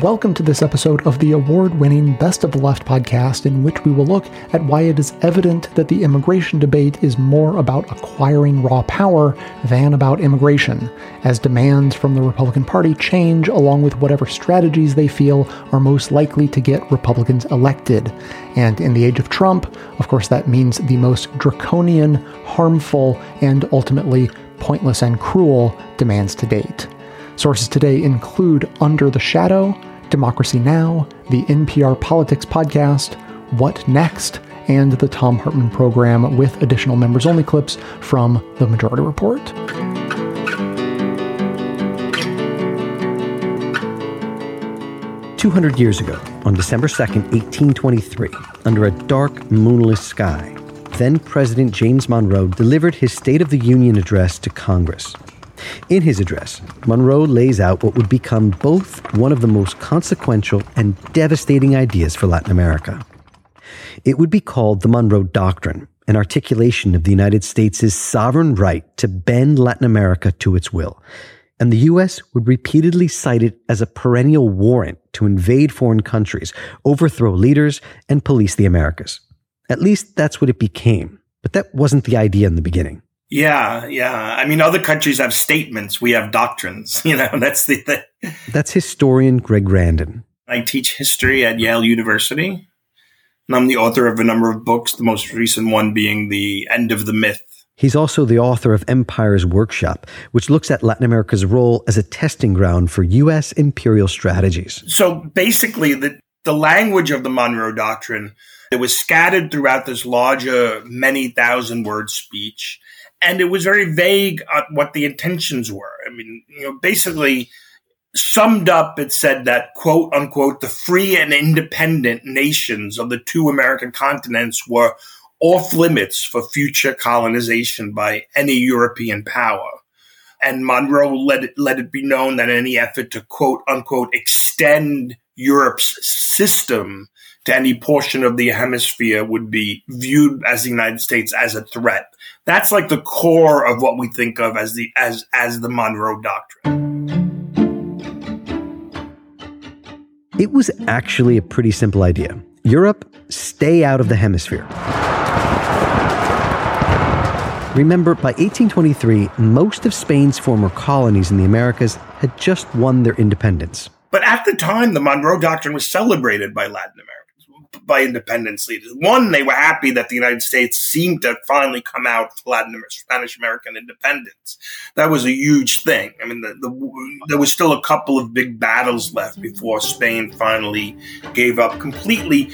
Welcome to this episode of the award winning Best of the Left podcast, in which we will look at why it is evident that the immigration debate is more about acquiring raw power than about immigration, as demands from the Republican Party change along with whatever strategies they feel are most likely to get Republicans elected. And in the age of Trump, of course, that means the most draconian, harmful, and ultimately pointless and cruel demands to date. Sources today include Under the Shadow, Democracy Now!, the NPR Politics Podcast, What Next, and the Thom Hartmann program with additional members only clips from The Majority Report. Two hundred years ago, on December 2nd, 1823, under a dark, moonless sky, then President James Monroe delivered his State of the Union address to Congress. In his address, Monroe lays out what would become both one of the most consequential and devastating ideas for Latin America. It would be called the Monroe Doctrine, an articulation of the United States' sovereign right to bend Latin America to its will. And the U.S. would repeatedly cite it as a perennial warrant to invade foreign countries, overthrow leaders, and police the Americas. At least that's what it became. But that wasn't the idea in the beginning. Yeah, yeah. I mean, other countries have statements. We have doctrines. You know, that's the thing. That's historian Greg Grandin. I teach history at Yale University, and I'm the author of a number of books. The most recent one being "The End of the Myth." He's also the author of Empire's Workshop, which looks at Latin America's role as a testing ground for U.S. imperial strategies. So basically, the the language of the Monroe Doctrine it was scattered throughout this larger, many thousand word speech and it was very vague on what the intentions were. I mean, you know, basically summed up, it said that quote unquote the free and independent nations of the two American continents were off limits for future colonization by any European power. And Monroe let it, let it be known that any effort to quote unquote extend Europe's system to any portion of the hemisphere would be viewed as the United States as a threat. That's like the core of what we think of as the as as the Monroe Doctrine. It was actually a pretty simple idea. Europe, stay out of the hemisphere. Remember, by 1823, most of Spain's former colonies in the Americas had just won their independence. But at the time, the Monroe Doctrine was celebrated by Latin America by independence leaders. One, they were happy that the United States seemed to finally come out for Latin Spanish American independence. That was a huge thing. I mean, the, the, there was still a couple of big battles left before Spain finally gave up completely.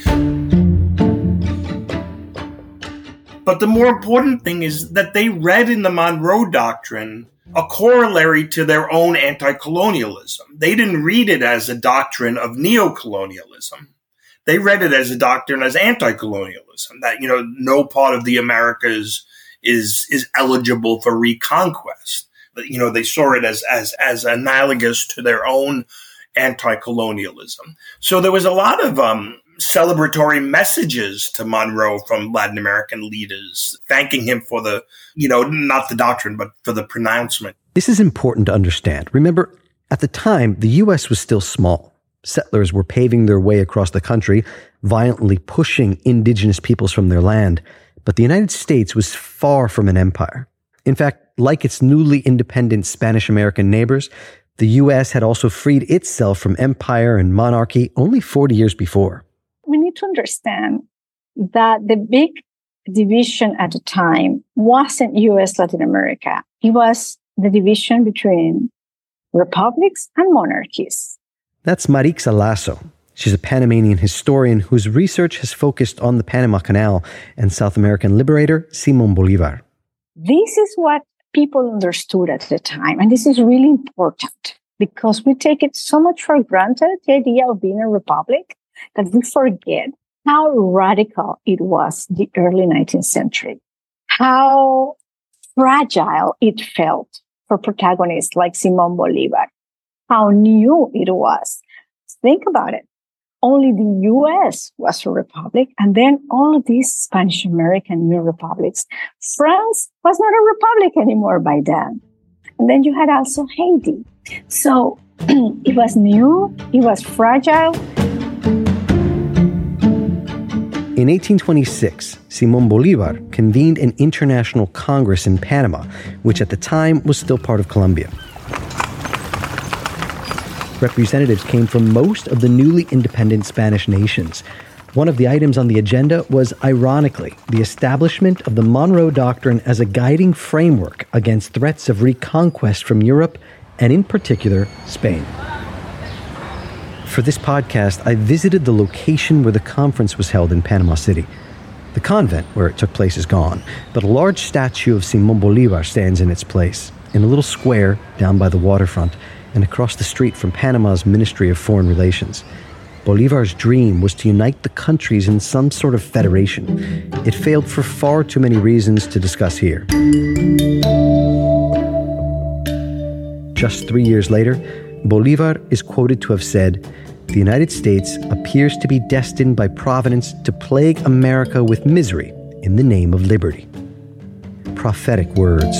But the more important thing is that they read in the Monroe Doctrine a corollary to their own anti colonialism. They didn't read it as a doctrine of neo colonialism they read it as a doctrine as anti-colonialism that you know no part of the Americas is is eligible for reconquest. You know they saw it as as as analogous to their own anti-colonialism. So there was a lot of um, celebratory messages to Monroe from Latin American leaders, thanking him for the, you know, not the doctrine, but for the pronouncement. This is important to understand. Remember, at the time, the U.S. was still small settlers were paving their way across the country, violently pushing indigenous peoples from their land. But the United States was far from an empire. In fact, like its newly independent Spanish American neighbors, the U.S. had also freed itself from empire and monarchy only 40 years before. We need to understand that the big division at the time wasn't U.S. Latin America. It was the division between republics and monarchies. That's Marixa Lasso. She's a Panamanian historian whose research has focused on the Panama Canal and South American liberator Simon Bolivar. This is what people understood at the time. And this is really important because we take it so much for granted, the idea of being a republic, that we forget how radical it was the early 19th century, how fragile it felt for protagonists like Simon Bolivar, how new it was. Think about it. Only the US was a republic, and then all of these Spanish American new republics. France was not a republic anymore by then. And then you had also Haiti. So it was new, it was fragile. In 1826, Simon Bolivar convened an international congress in Panama, which at the time was still part of Colombia. Representatives came from most of the newly independent Spanish nations. One of the items on the agenda was, ironically, the establishment of the Monroe Doctrine as a guiding framework against threats of reconquest from Europe and, in particular, Spain. For this podcast, I visited the location where the conference was held in Panama City. The convent where it took place is gone, but a large statue of Simon Bolivar stands in its place, in a little square down by the waterfront and across the street from Panama's Ministry of Foreign Relations. Bolivar's dream was to unite the countries in some sort of federation. It failed for far too many reasons to discuss here. Just three years later, Bolivar is quoted to have said, The United States appears to be destined by Providence to plague America with misery in the name of liberty. Prophetic words.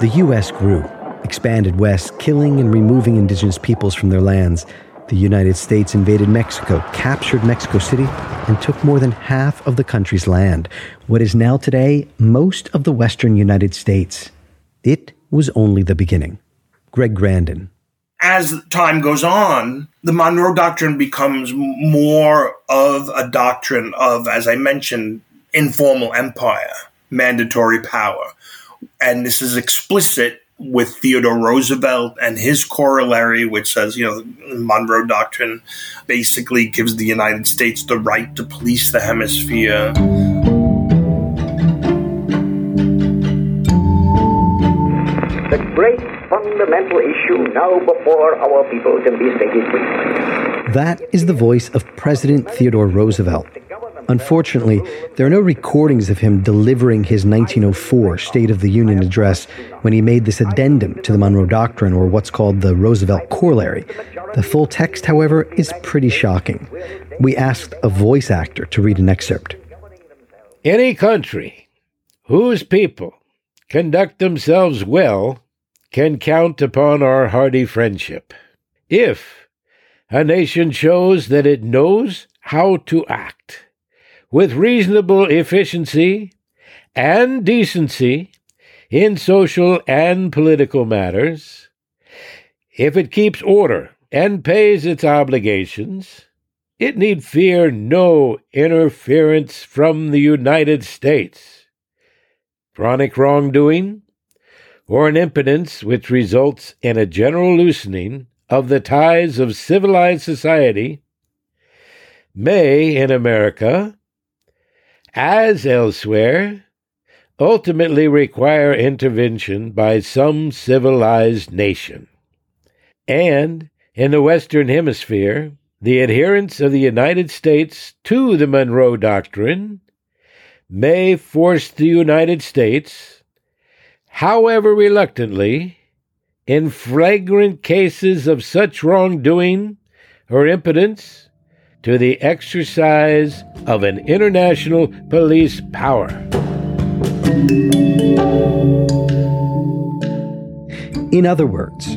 The U.S. grew, expanded west, killing and removing indigenous peoples from their lands. The United States invaded Mexico, captured Mexico City, and took more than half of the country's land, what is now today most of the western United States. It was only the beginning. Greg Grandin. As time goes on, the Monroe Doctrine becomes more of a doctrine of, as I mentioned, informal empire, mandatory power and this is explicit with Theodore Roosevelt and his corollary, which says, you know, the Monroe Doctrine basically gives the United States the right to police the hemisphere. The great fundamental issue now before our people can be stated briefly. That is the voice of President Theodore Roosevelt Unfortunately, there are no recordings of him delivering his 1904 State of the Union address when he made this addendum to the Monroe Doctrine, or what's called the Roosevelt Corollary. The full text, however, is pretty shocking. We asked a voice actor to read an excerpt. Any country whose people conduct themselves well can count upon our hearty friendship. If a nation shows that it knows how to act, with reasonable efficiency and decency in social and political matters, if it keeps order and pays its obligations, it need fear no interference from the United States. Chronic wrongdoing, or an impotence which results in a general loosening of the ties of civilized society, may, in America, as elsewhere, ultimately require intervention by some civilized nation. And in the Western Hemisphere, the adherence of the United States to the Monroe Doctrine may force the United States, however reluctantly, in flagrant cases of such wrongdoing or impotence, to the exercise of an international police power. In other words,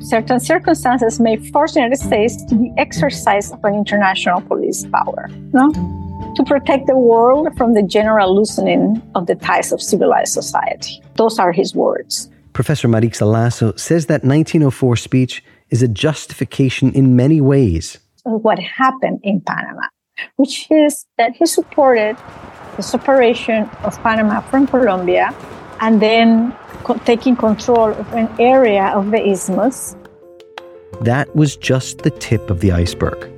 certain circumstances may force the United States to the exercise of an international police power, no? To protect the world from the general loosening of the ties of civilized society. Those are his words. Professor Marixa Lasso says that 1904 speech is a justification in many ways what happened in Panama, which is that he supported the separation of Panama from Colombia and then co- taking control of an area of the isthmus. That was just the tip of the iceberg.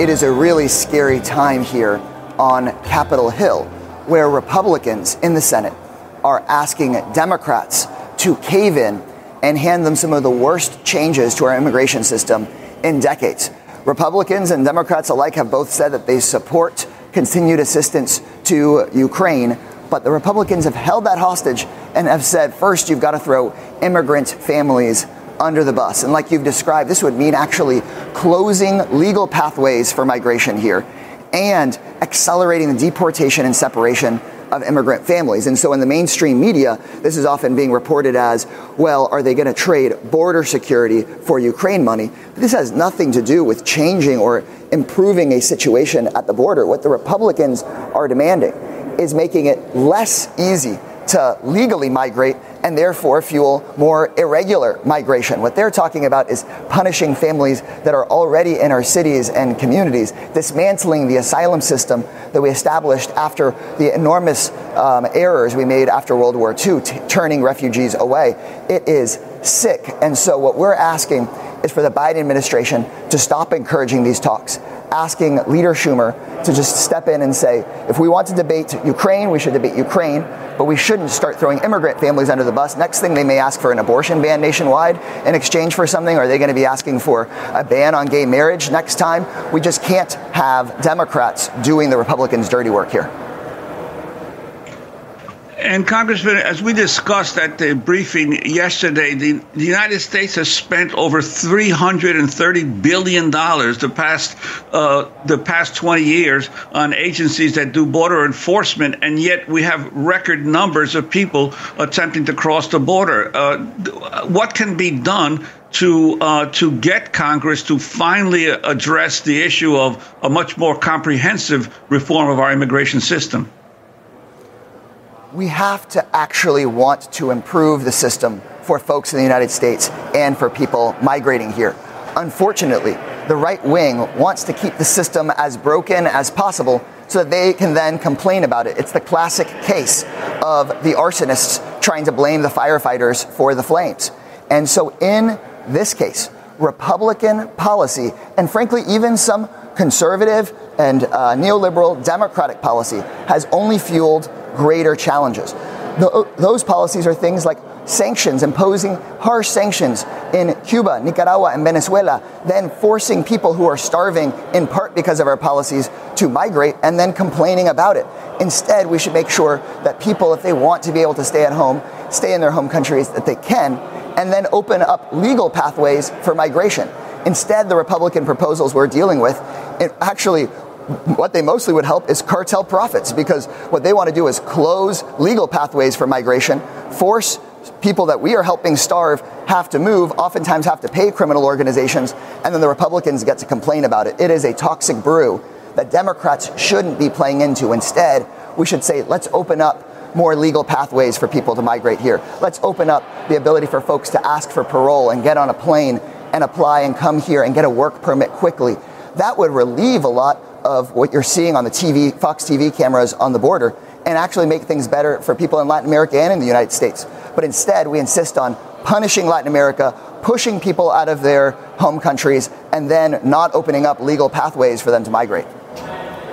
It is a really scary time here on Capitol Hill, where Republicans in the Senate are asking Democrats to cave in and hand them some of the worst changes to our immigration system in decades. Republicans and Democrats alike have both said that they support continued assistance to Ukraine, but the Republicans have held that hostage and have said first, you've got to throw immigrant families under the bus. And like you've described, this would mean actually closing legal pathways for migration here and accelerating the deportation and separation of immigrant families. And so in the mainstream media, this is often being reported as, well, are they going to trade border security for Ukraine money? But this has nothing to do with changing or improving a situation at the border. What the Republicans are demanding is making it less easy to legally migrate and therefore fuel more irregular migration. What they're talking about is punishing families that are already in our cities and communities, dismantling the asylum system that we established after the enormous um, errors we made after World War II, t- turning refugees away. It is sick. And so, what we're asking is for the Biden administration to stop encouraging these talks, asking Leader Schumer to just step in and say, if we want to debate Ukraine, we should debate Ukraine, but we shouldn't start throwing immigrant families under the bus. Next thing, they may ask for an abortion ban nationwide in exchange for something. Are they going to be asking for a ban on gay marriage next time? We just can't have Democrats doing the Republicans' dirty work here. And Congressman, as we discussed at the briefing yesterday, the, the United States has spent over 330 billion dollars the past uh, the past 20 years on agencies that do border enforcement, and yet we have record numbers of people attempting to cross the border. Uh, what can be done to uh, to get Congress to finally address the issue of a much more comprehensive reform of our immigration system? We have to actually want to improve the system for folks in the United States and for people migrating here. Unfortunately, the right wing wants to keep the system as broken as possible so that they can then complain about it. It's the classic case of the arsonists trying to blame the firefighters for the flames. And so, in this case, Republican policy, and frankly, even some conservative and uh, neoliberal Democratic policy, has only fueled greater challenges. The, those policies are things like sanctions, imposing harsh sanctions in Cuba, Nicaragua, and Venezuela, then forcing people who are starving, in part because of our policies, to migrate and then complaining about it. Instead, we should make sure that people, if they want to be able to stay at home, stay in their home countries, that they can, and then open up legal pathways for migration. Instead, the Republican proposals we're dealing with it actually what they mostly would help is cartel profits because what they want to do is close legal pathways for migration, force people that we are helping starve have to move, oftentimes have to pay criminal organizations, and then the Republicans get to complain about it. It is a toxic brew that Democrats shouldn't be playing into. Instead, we should say, let's open up more legal pathways for people to migrate here. Let's open up the ability for folks to ask for parole and get on a plane and apply and come here and get a work permit quickly. That would relieve a lot of what you're seeing on the TV, Fox TV cameras on the border and actually make things better for people in Latin America and in the United States. But instead, we insist on punishing Latin America, pushing people out of their home countries, and then not opening up legal pathways for them to migrate.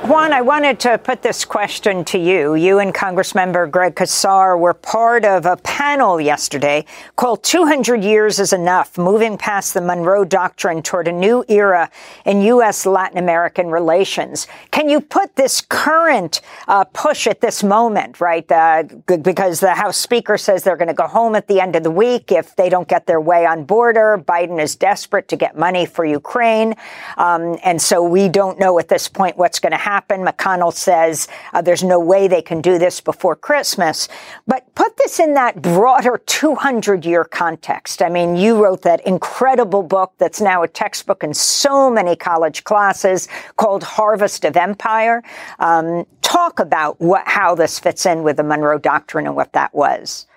Juan, I wanted to put this question to you. You and Congressmember Greg Casar were part of a panel yesterday called 200 Years is Enough, moving past the Monroe Doctrine toward a new era in U.S. Latin American relations. Can you put this current uh, push at this moment, right? Uh, because the House Speaker says they're going to go home at the end of the week if they don't get their way on border. Biden is desperate to get money for Ukraine. Um, and so we don't know at this point what's going to happen happen. McConnell says uh, there's no way they can do this before Christmas. But put this in that broader 200 year context. I mean, you wrote that incredible book that's now a textbook in so many college classes called Harvest of Empire. Um, talk about what, how this fits in with the Monroe Doctrine and what that was.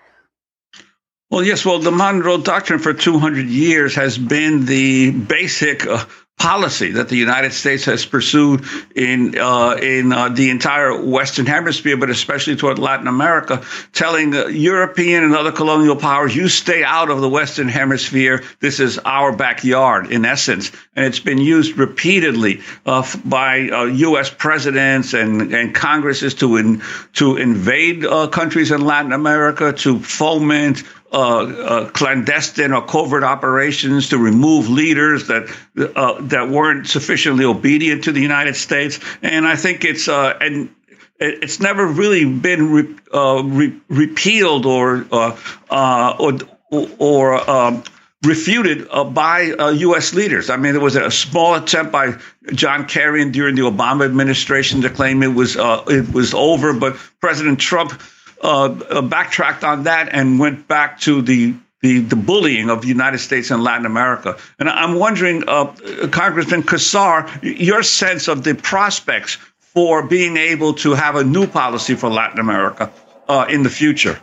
Well, yes. Well, the Monroe Doctrine for 200 years has been the basic uh, policy that the United States has pursued in uh, in uh, the entire Western Hemisphere, but especially toward Latin America, telling uh, European and other colonial powers, "You stay out of the Western Hemisphere. This is our backyard." In essence, and it's been used repeatedly uh, by U.S. Uh, presidents and and Congresses to in, to invade uh, countries in Latin America, to foment clandestine or covert operations to remove leaders that uh, that weren't sufficiently obedient to the United States, and I think it's uh, and it's never really been re- uh, re- repealed or uh, or or um, refuted uh, by uh, U.S. leaders. I mean, there was a small attempt by John Kerry during the Obama administration to claim it was uh, it was over, but President Trump uh, uh, backtracked on that and went back to the the, the bullying of the United States and Latin America. And I'm wondering, uh, Congressman Casar, your sense of the prospects for being able to have a new policy for Latin America in the future.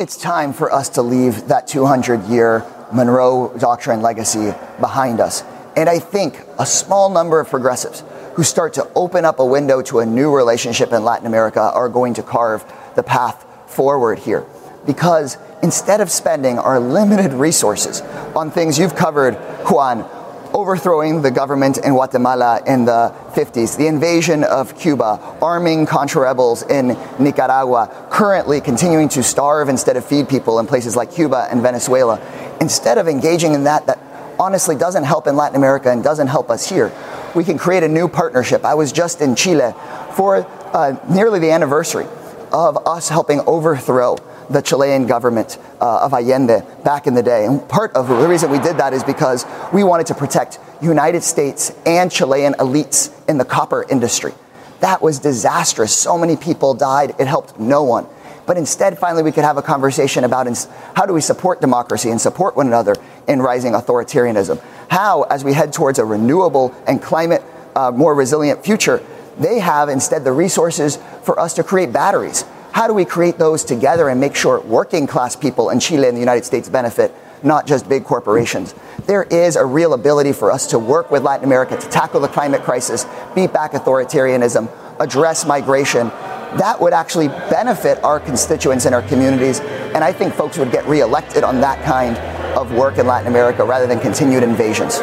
It's time for us to leave that 200 year Monroe Doctrine legacy behind us. And I think a small number of progressives who start to open up a window to a new relationship in Latin America are going to carve the path forward here. Because instead of spending our limited resources on things you've covered, Juan, overthrowing the government in Guatemala in the 50s, the invasion of Cuba, arming Contra rebels in Nicaragua, currently continuing to starve instead of feed people in places like Cuba and Venezuela. Instead of engaging in that, that honestly doesn't help in Latin America and doesn't help us here, we can create a new partnership. I was just in Chile for uh, nearly the anniversary of us helping overthrow the Chilean government uh, of Allende back in the day. And part of the reason we did that is because we wanted to protect United States and Chilean elites in the copper industry. That was disastrous. So many people died. It helped no one. But instead, finally, we could have a conversation about how do we support democracy and support one another in rising authoritarianism. How, as we head towards a renewable and climate uh, more resilient future, they have instead the resources for us to create batteries how do we create those together and make sure working class people in Chile and the United States benefit, not just big corporations? There is a real ability for us to work with Latin America to tackle the climate crisis, beat back authoritarianism, address migration. That would actually benefit our constituents and our communities. And I think folks would get reelected on that kind of work in Latin America rather than continued invasions.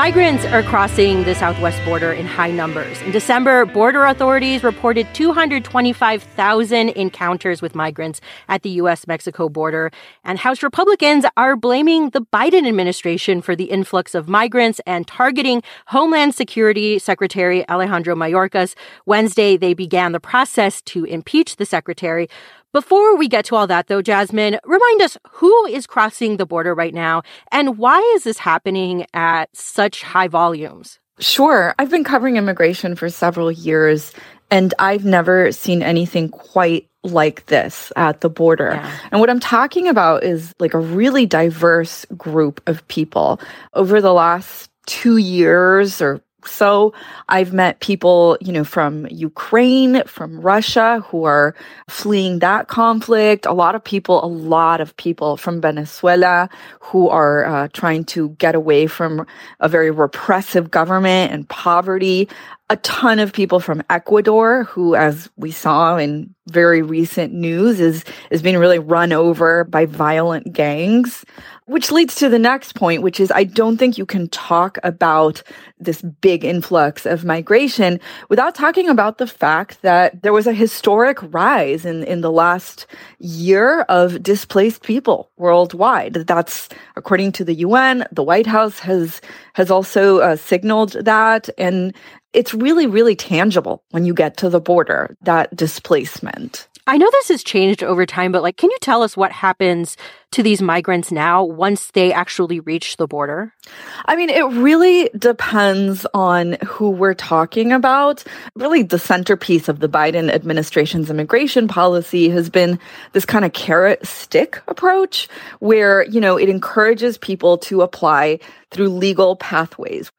Migrants are crossing the southwest border in high numbers. In December, border authorities reported 225,000 encounters with migrants at the U.S. Mexico border. And House Republicans are blaming the Biden administration for the influx of migrants and targeting Homeland Security Secretary Alejandro Mayorkas. Wednesday, they began the process to impeach the secretary. Before we get to all that, though, Jasmine, remind us who is crossing the border right now and why is this happening at such high volumes? Sure. I've been covering immigration for several years and I've never seen anything quite like this at the border. Yeah. And what I'm talking about is like a really diverse group of people. Over the last two years or so I've met people, you know, from Ukraine, from Russia who are fleeing that conflict. A lot of people, a lot of people from Venezuela who are uh, trying to get away from a very repressive government and poverty a ton of people from Ecuador who, as we saw in very recent news, is, is being really run over by violent gangs. Which leads to the next point, which is I don't think you can talk about this big influx of migration without talking about the fact that there was a historic rise in, in the last year of displaced people worldwide. That's according to the UN. The White House has has also uh, signaled that, and it's really, really tangible when you get to the border, that displacement. I know this has changed over time, but like, can you tell us what happens to these migrants now once they actually reach the border? I mean, it really depends on who we're talking about. Really, the centerpiece of the Biden administration's immigration policy has been this kind of carrot stick approach where, you know, it encourages people to apply through legal pathways.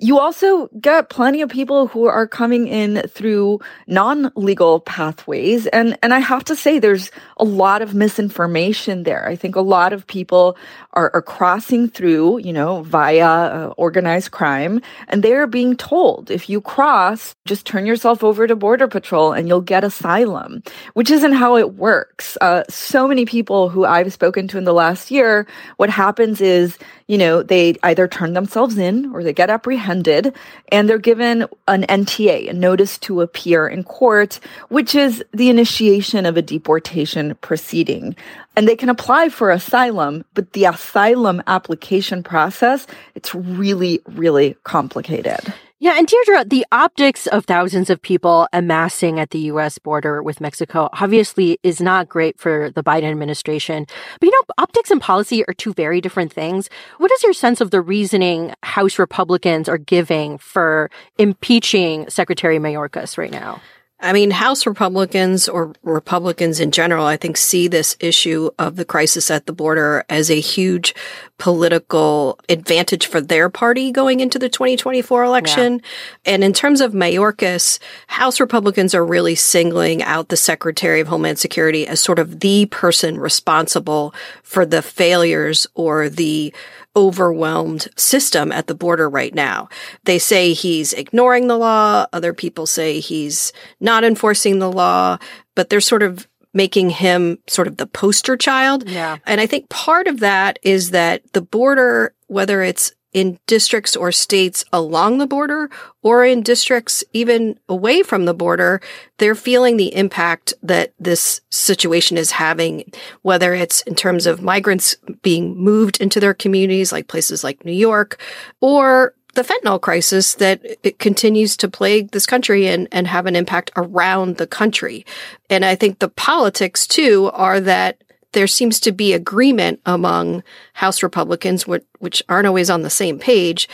You also get plenty of people who are coming in through non-legal pathways. And, and I have to say, there's a lot of misinformation there. I think a lot of people are, are crossing through, you know, via uh, organized crime, and they're being told if you cross, just turn yourself over to Border Patrol and you'll get asylum, which isn't how it works. Uh, so many people who I've spoken to in the last year, what happens is, you know, they either turn themselves in or they get apprehended and they're given an NTA, a notice to appear in court, which is the initiation of a deportation proceeding and they can apply for asylum, but the asylum application process, it's really, really complicated. Yeah, and Deirdre, the optics of thousands of people amassing at the U.S. border with Mexico obviously is not great for the Biden administration. But you know, optics and policy are two very different things. What is your sense of the reasoning House Republicans are giving for impeaching Secretary Mayorkas right now? I mean, House Republicans or Republicans in general, I think see this issue of the crisis at the border as a huge political advantage for their party going into the 2024 election. Yeah. And in terms of Mayorkas, House Republicans are really singling out the Secretary of Homeland Security as sort of the person responsible for the failures or the overwhelmed system at the border right now. They say he's ignoring the law. Other people say he's not enforcing the law, but they're sort of making him sort of the poster child. Yeah. And I think part of that is that the border, whether it's in districts or states along the border or in districts even away from the border, they're feeling the impact that this situation is having, whether it's in terms of migrants being moved into their communities, like places like New York, or the fentanyl crisis that it continues to plague this country and, and have an impact around the country. And I think the politics too are that there seems to be agreement among House Republicans, which, which aren't always on the same page,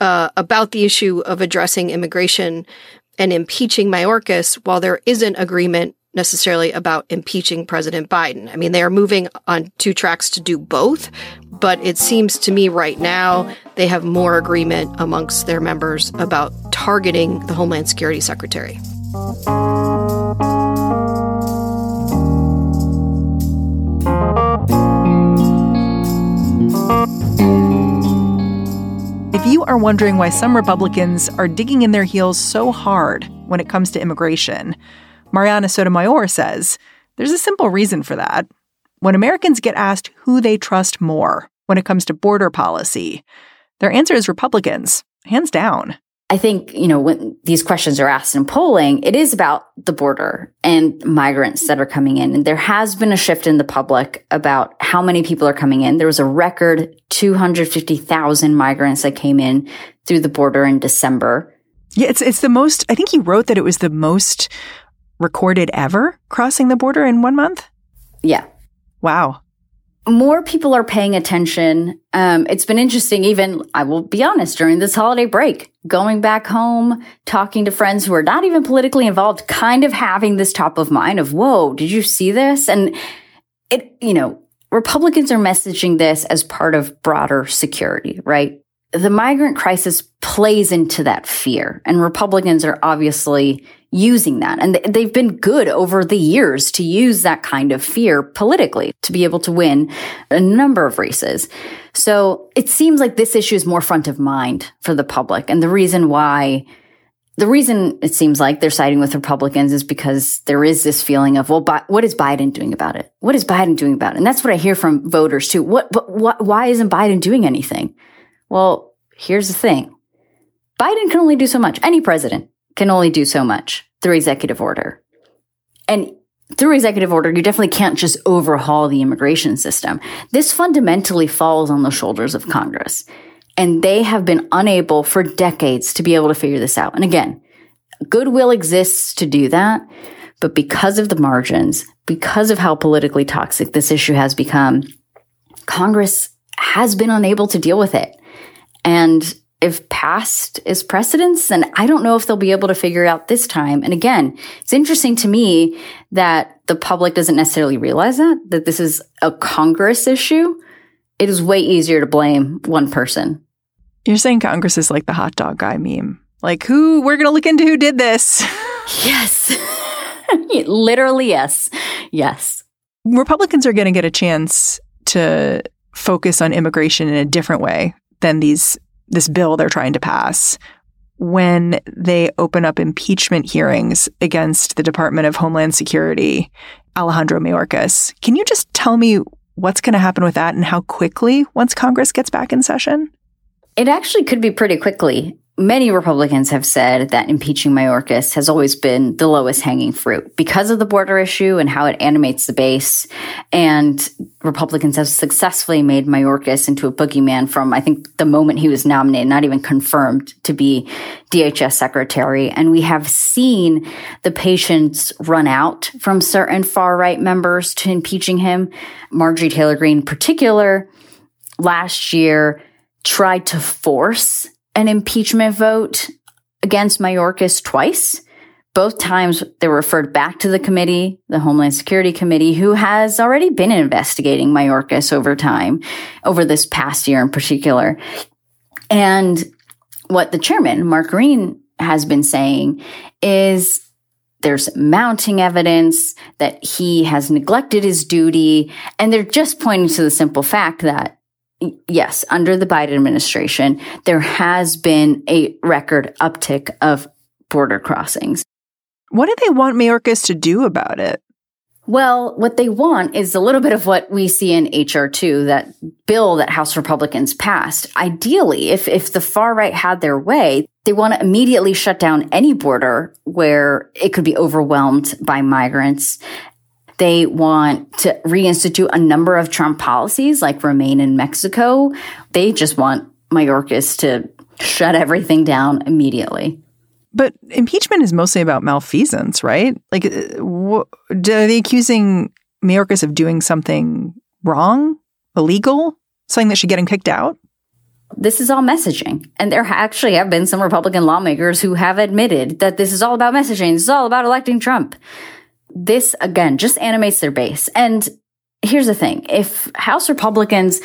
uh, about the issue of addressing immigration and impeaching Mayorkas, while there isn't agreement necessarily about impeaching President Biden. I mean, they are moving on two tracks to do both, but it seems to me right now they have more agreement amongst their members about targeting the Homeland Security Secretary. If you are wondering why some Republicans are digging in their heels so hard when it comes to immigration, Mariana Sotomayor says there's a simple reason for that. When Americans get asked who they trust more when it comes to border policy, their answer is Republicans, hands down. I think, you know, when these questions are asked in polling, it is about the border and migrants that are coming in. And there has been a shift in the public about how many people are coming in. There was a record 250,000 migrants that came in through the border in December. Yeah, it's it's the most I think you wrote that it was the most recorded ever crossing the border in one month. Yeah. Wow more people are paying attention. Um, it's been interesting, even, I will be honest, during this holiday break, going back home, talking to friends who are not even politically involved, kind of having this top of mind of, whoa, did you see this? And it, you know, Republicans are messaging this as part of broader security, right? The migrant crisis plays into that fear, and Republicans are obviously using that. And they've been good over the years to use that kind of fear politically to be able to win a number of races. So it seems like this issue is more front of mind for the public. And the reason why the reason it seems like they're siding with Republicans is because there is this feeling of, well, what is Biden doing about it? What is Biden doing about it? And that's what I hear from voters too. What, but what, why isn't Biden doing anything? Well, here's the thing. Biden can only do so much. Any president can only do so much through executive order. And through executive order, you definitely can't just overhaul the immigration system. This fundamentally falls on the shoulders of Congress. And they have been unable for decades to be able to figure this out. And again, goodwill exists to do that. But because of the margins, because of how politically toxic this issue has become, Congress has been unable to deal with it. And if past is precedence, then I don't know if they'll be able to figure out this time. And again, it's interesting to me that the public doesn't necessarily realize that, that this is a Congress issue. It is way easier to blame one person. You're saying Congress is like the hot dog guy meme. Like, who, we're going to look into who did this. Yes. Literally, yes. Yes. Republicans are going to get a chance to focus on immigration in a different way than these this bill they're trying to pass when they open up impeachment hearings against the Department of Homeland Security, Alejandro Mayorkas. Can you just tell me what's going to happen with that and how quickly once Congress gets back in session? It actually could be pretty quickly many Republicans have said that impeaching Mayorkas has always been the lowest hanging fruit because of the border issue and how it animates the base. And Republicans have successfully made Mayorkas into a boogeyman from, I think, the moment he was nominated, not even confirmed to be DHS secretary. And we have seen the patience run out from certain far right members to impeaching him. Marjorie Taylor Greene, in particular, last year tried to force an impeachment vote against Mayorkas twice. Both times they were referred back to the committee, the Homeland Security Committee, who has already been investigating Mayorkas over time, over this past year in particular. And what the chairman, Mark Green, has been saying is there's mounting evidence that he has neglected his duty. And they're just pointing to the simple fact that yes, under the Biden administration, there has been a record uptick of border crossings. What do they want Mayorkas to do about it? Well, what they want is a little bit of what we see in HR2, that bill that House Republicans passed. Ideally, if, if the far right had their way, they want to immediately shut down any border where it could be overwhelmed by migrants they want to reinstitute a number of Trump policies like remain in Mexico. They just want Mayorkas to shut everything down immediately. But impeachment is mostly about malfeasance, right? Like, uh, are they accusing Mayorkas of doing something wrong, illegal, something that should get him kicked out? This is all messaging. And there actually have been some Republican lawmakers who have admitted that this is all about messaging. This is all about electing Trump this again just animates their base. And here's the thing if House Republicans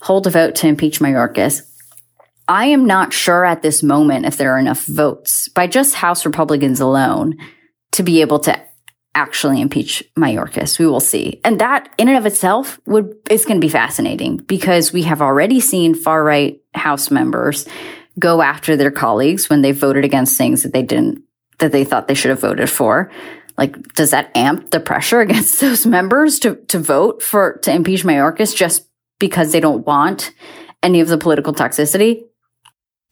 hold a vote to impeach Mayorkas, I am not sure at this moment if there are enough votes by just House Republicans alone to be able to actually impeach Mayorkas. We will see. And that in and of itself would is going to be fascinating because we have already seen far right House members go after their colleagues when they voted against things that they didn't that they thought they should have voted for. Like, does that amp the pressure against those members to, to vote for, to impeach Mayorkas just because they don't want any of the political toxicity?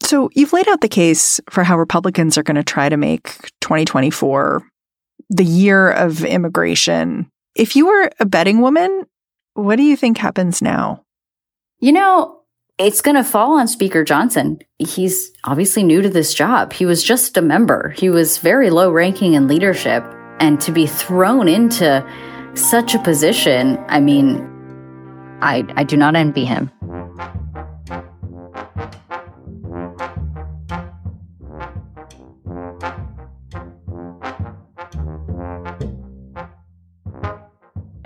So you've laid out the case for how Republicans are going to try to make 2024 the year of immigration. If you were a betting woman, what do you think happens now? You know, it's going to fall on Speaker Johnson. He's obviously new to this job. He was just a member. He was very low ranking in leadership and to be thrown into such a position, I mean, I, I do not envy him.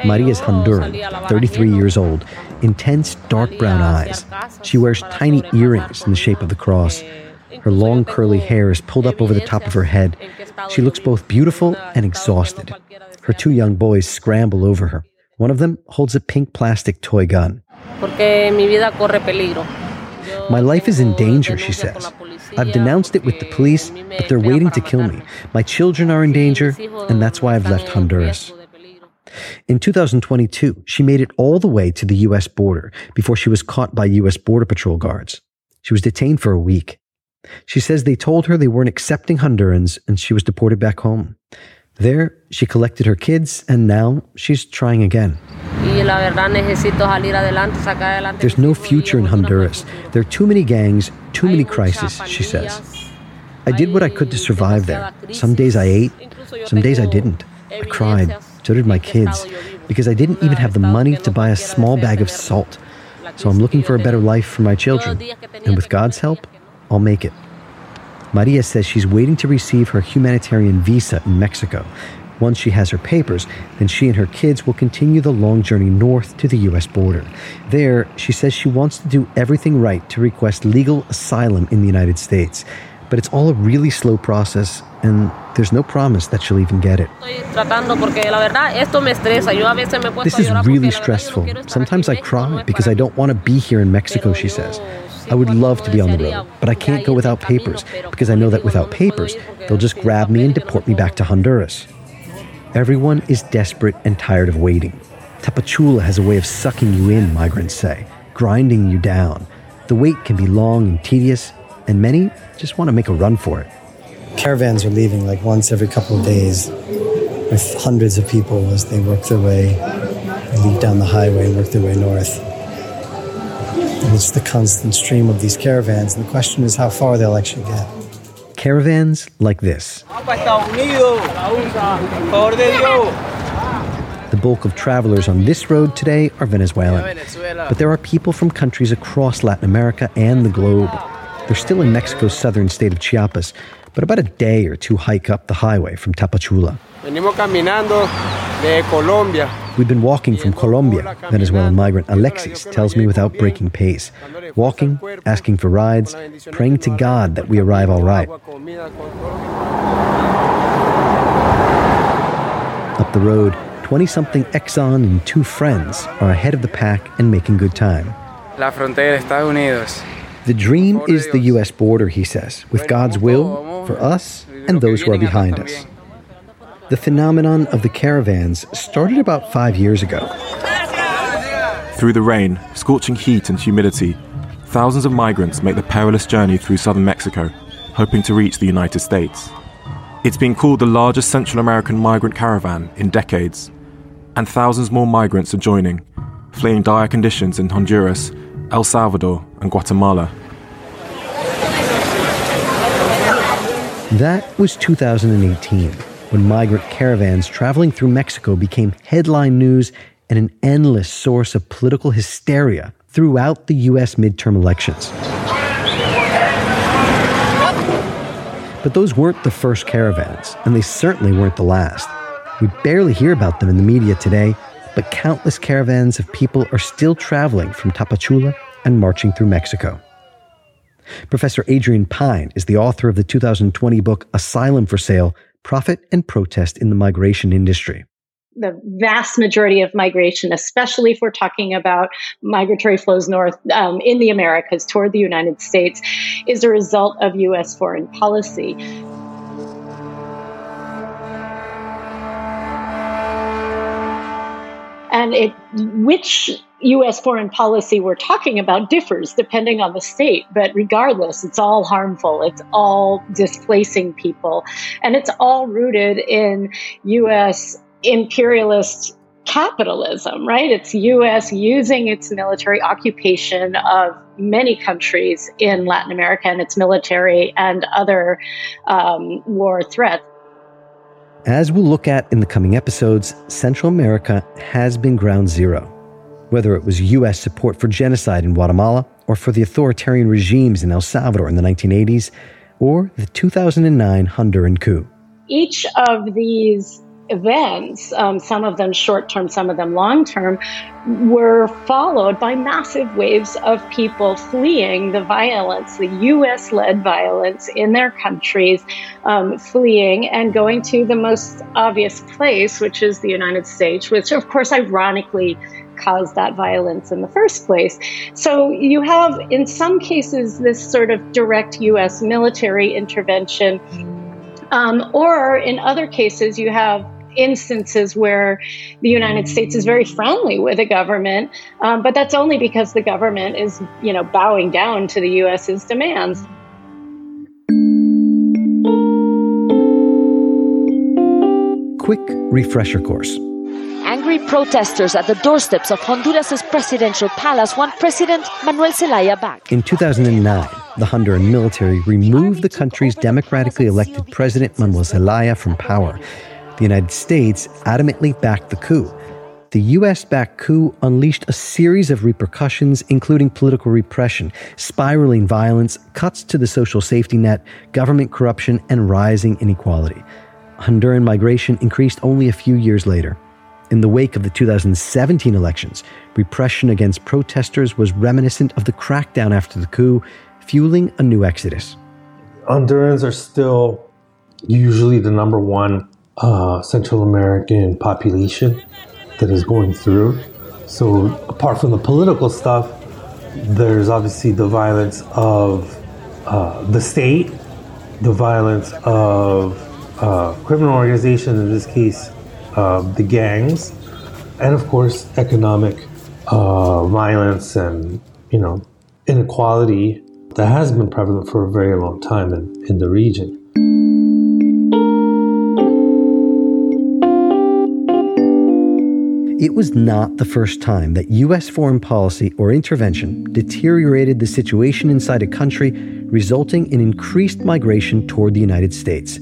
Maria's Honduran, 33 years old, intense dark brown eyes. She wears tiny earrings in the shape of the cross. Her long curly hair is pulled up over the top of her head. She looks both beautiful and exhausted. Her two young boys scramble over her. One of them holds a pink plastic toy gun. My life is in danger, she says. I've denounced it with the police, but they're waiting to kill me. My children are in danger, and that's why I've left Honduras. In 2022, she made it all the way to the U.S. border before she was caught by U.S. Border Patrol guards. She was detained for a week. She says they told her they weren't accepting Hondurans and she was deported back home. There, she collected her kids and now she's trying again. There's no future in Honduras. There are too many gangs, too many crises, she says. I did what I could to survive there. Some days I ate, some days I didn't. I cried, so did my kids, because I didn't even have the money to buy a small bag of salt. So I'm looking for a better life for my children. And with God's help, I'll make it. Maria says she's waiting to receive her humanitarian visa in Mexico. Once she has her papers, then she and her kids will continue the long journey north to the U.S. border. There, she says she wants to do everything right to request legal asylum in the United States. But it's all a really slow process, and there's no promise that she'll even get it. This is really stressful. Sometimes I cry because I don't want to be here in Mexico, she says. I would love to be on the road, but I can't go without papers because I know that without papers, they'll just grab me and deport me back to Honduras. Everyone is desperate and tired of waiting. Tapachula has a way of sucking you in, migrants say, grinding you down. The wait can be long and tedious, and many just want to make a run for it. Caravans are leaving like once every couple of days with hundreds of people as they work their way, leave down the highway and work their way north. And it's the constant stream of these caravans, and the question is how far they'll actually get. Caravans like this. The bulk of travelers on this road today are Venezuelan. But there are people from countries across Latin America and the globe. They're still in Mexico's southern state of Chiapas, but about a day or two hike up the highway from Tapachula. We've been walking from Colombia, Venezuelan migrant Alexis tells me without breaking pace. Walking, asking for rides, praying to God that we arrive all right. Up the road, 20 something Exxon and two friends are ahead of the pack and making good time. La frontera Estados Unidos. The dream is the U.S. border, he says, with God's will for us and those who are behind us. The phenomenon of the caravans started about five years ago. Through the rain, scorching heat, and humidity, thousands of migrants make the perilous journey through southern Mexico, hoping to reach the United States. It's been called the largest Central American migrant caravan in decades, and thousands more migrants are joining, fleeing dire conditions in Honduras, El Salvador, and Guatemala. That was 2018, when migrant caravans traveling through Mexico became headline news and an endless source of political hysteria throughout the U.S. midterm elections. But those weren't the first caravans, and they certainly weren't the last. We barely hear about them in the media today, but countless caravans of people are still traveling from Tapachula and marching through Mexico. Professor Adrienne Pine is the author of the 2020 book Asylum for Sale Profit and Protest in the Migration Industry the vast majority of migration, especially if we're talking about migratory flows north um, in the Americas toward the United States, is a result of U.S. foreign policy. And it, which U.S. foreign policy we're talking about differs depending on the state, but regardless, it's all harmful. It's all displacing people. And it's all rooted in U.S imperialist capitalism, right? It's US using its military occupation of many countries in Latin America and its military and other um, war threats. As we'll look at in the coming episodes, Central America has been ground zero. Whether it was US support for genocide in Guatemala, or for the authoritarian regimes in El Salvador in the 1980s, or the 2009 Honduran coup. Each of these events, um, some of them short term, some of them long term, were followed by massive waves of people fleeing the violence, the US led violence in their countries, um, fleeing and going to the most obvious place, which is the United States, which, of course, ironically, caused that violence in the first place. So you have, in some cases, this sort of direct US military intervention. Um, or in other cases, you have instances where the United States is very friendly with a government, um, but that's only because the government is, you know, bowing down to the U.S.'s demands. Quick refresher course. Angry protesters at the doorsteps of Honduras' presidential palace want President Manuel Zelaya back. In 2009, the Honduran military removed the country's democratically elected president Manuel Zelaya from power the United States adamantly backed the coup. The US backed coup unleashed a series of repercussions, including political repression, spiraling violence, cuts to the social safety net, government corruption, and rising inequality. Honduran migration increased only a few years later. In the wake of the 2017 elections, repression against protesters was reminiscent of the crackdown after the coup, fueling a new exodus. Hondurans are still usually the number one uh, Central American population that is going through. So, apart from the political stuff, there's obviously the violence of uh, the state, the violence of uh, criminal organizations, in this case, uh, the gangs, and of course, economic uh, violence and you know inequality that has been prevalent for a very long time in, in the region. It was not the first time that U.S. foreign policy or intervention deteriorated the situation inside a country, resulting in increased migration toward the United States.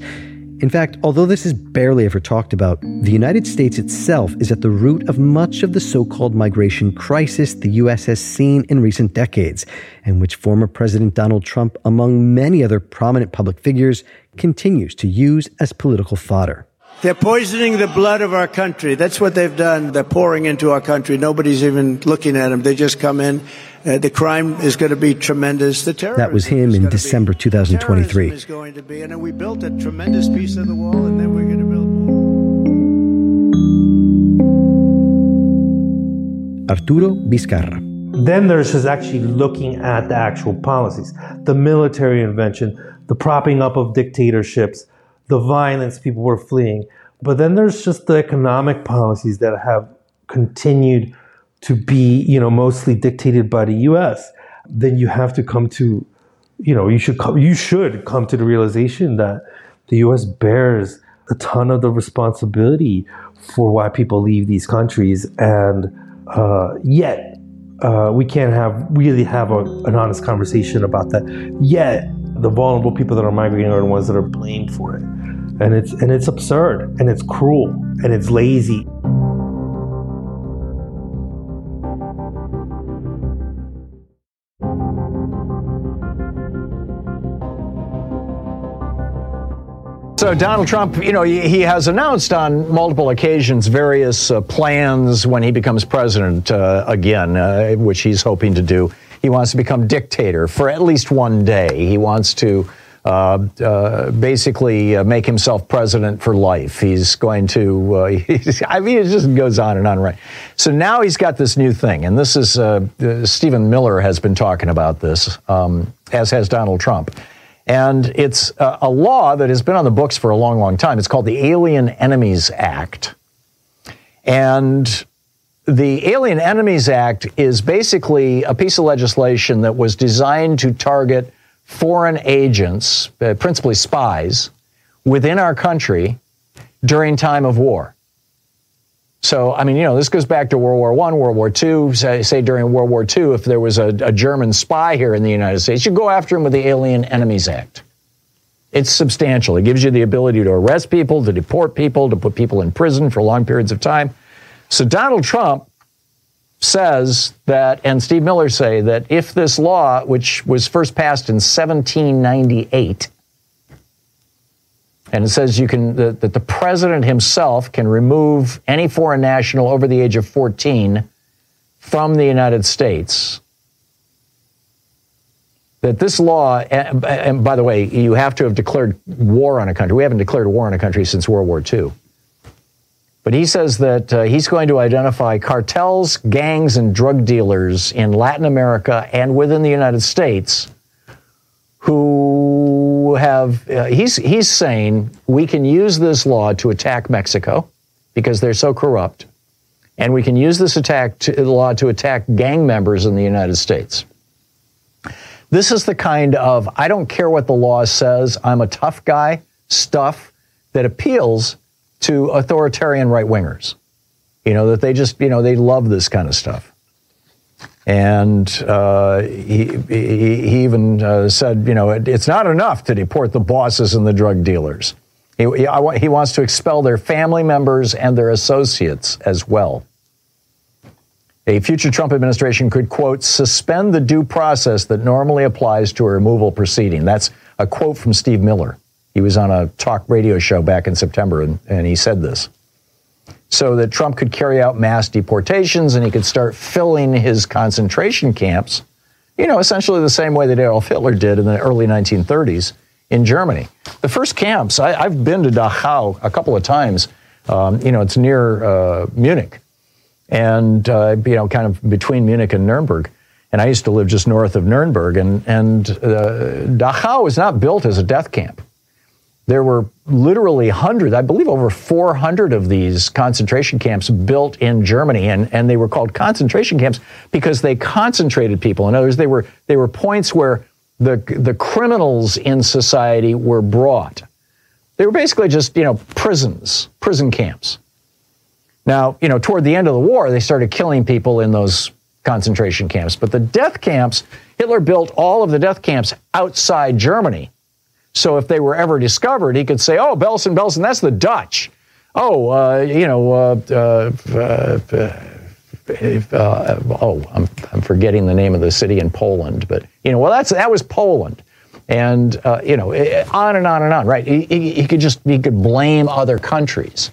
In fact, although this is barely ever talked about, the United States itself is at the root of much of the so called migration crisis the U.S. has seen in recent decades, and which former President Donald Trump, among many other prominent public figures, continues to use as political fodder. They're poisoning the blood of our country. That's what they've done. They're pouring into our country. Nobody's even looking at them. They just come in. Uh, the crime is going to be tremendous. The terror. That was him in December 2023. is going to be, and we built a tremendous piece of the wall, and then we're going to build Arturo Vizcarra. Then there's just actually looking at the actual policies, the military intervention, the propping up of dictatorships, the violence people were fleeing. But then there's just the economic policies that have continued to be, you know, mostly dictated by the U.S. Then you have to come to, you know, you should come, you should come to the realization that the U.S. bears a ton of the responsibility for why people leave these countries, and uh, yet uh, we can't have really have a, an honest conversation about that. Yet the vulnerable people that are migrating are the ones that are blamed for it, and it's and it's absurd and it's cruel and it's lazy. So Donald Trump, you know, he has announced on multiple occasions various uh, plans when he becomes president uh, again, uh, which he's hoping to do. He wants to become dictator for at least one day. He wants to uh, uh, basically uh, make himself president for life. He's going to, he's, I mean, it just goes on and on, right? So now he's got this new thing, and this is Stephen Miller has been talking about this, um, as has Donald Trump. And it's a law that has been on the books for a long, long time. It's called the Alien Enemies Act. And the Alien Enemies Act is basically a piece of legislation that was designed to target foreign agents, uh, principally spies, within our country during time of war. So, I mean, you know, this goes back to World War I, World War II. Say, say during World War II, if there was a, a German spy here in the United States, you go after him with the Alien Enemies Act. It's substantial. It gives you the ability to arrest people, to deport people, to put people in prison for long periods of time. So Donald Trump says that, and Steve Miller say that if this law, which was first passed in 1798, and it says you can that, that the president himself can remove any foreign national over the age of 14 from the United States. That this law, and, and by the way, you have to have declared war on a country. We haven't declared war on a country since World War II. But he says that uh, he's going to identify cartels, gangs, and drug dealers in Latin America and within the United States who have, uh, he's, he's saying we can use this law to attack Mexico because they're so corrupt. And we can use this attack to, law to attack gang members in the United States. This is the kind of I don't care what the law says, I'm a tough guy stuff that appeals to authoritarian right wingers. You know, that they just, you know, they love this kind of stuff. And uh, he, he, he, even uh, said, you know, it, it's not enough to deport the bosses and the drug dealers. He, he, he wants to expel their family members and their associates as well. A future Trump administration could, quote, suspend the due process that normally applies to a removal proceeding. That's a quote from Steve Miller. He was on a talk radio show back in September, and, and he said this so that Trump could carry out mass deportations and he could start filling his concentration camps, you know, essentially the same way that Adolf Hitler did in the early 1930s in Germany. The first camps, I, have been to Dachau a couple of times. Um, you know, it's near uh, Munich and, uh, you know, kind of between Munich and Nuremberg. And I used to live just north of Nuremberg, and, and uh, Dachau was not built as a death camp. There were literally hundreds, I believe over 400 of these concentration camps built in Germany, and, and they were called concentration camps because they concentrated people. In other words, they were, they were points where the the criminals in society were brought. They were basically just you know prisons, prison camps. Now you know toward the end of the war, they started killing people in those concentration camps, but the death camps, Hitler built all of the death camps outside Germany. So if they were ever discovered, he could say, "Oh, Belsen, Belsen, that's the Dutch." Oh, uh, you know, uh, uh, uh uh, oh, I'm, I'm forgetting the name of the city in Poland, but you know, well, that's that was Poland, and uh, you know, on and on and on, right? He, he, he, could just he could blame other countries.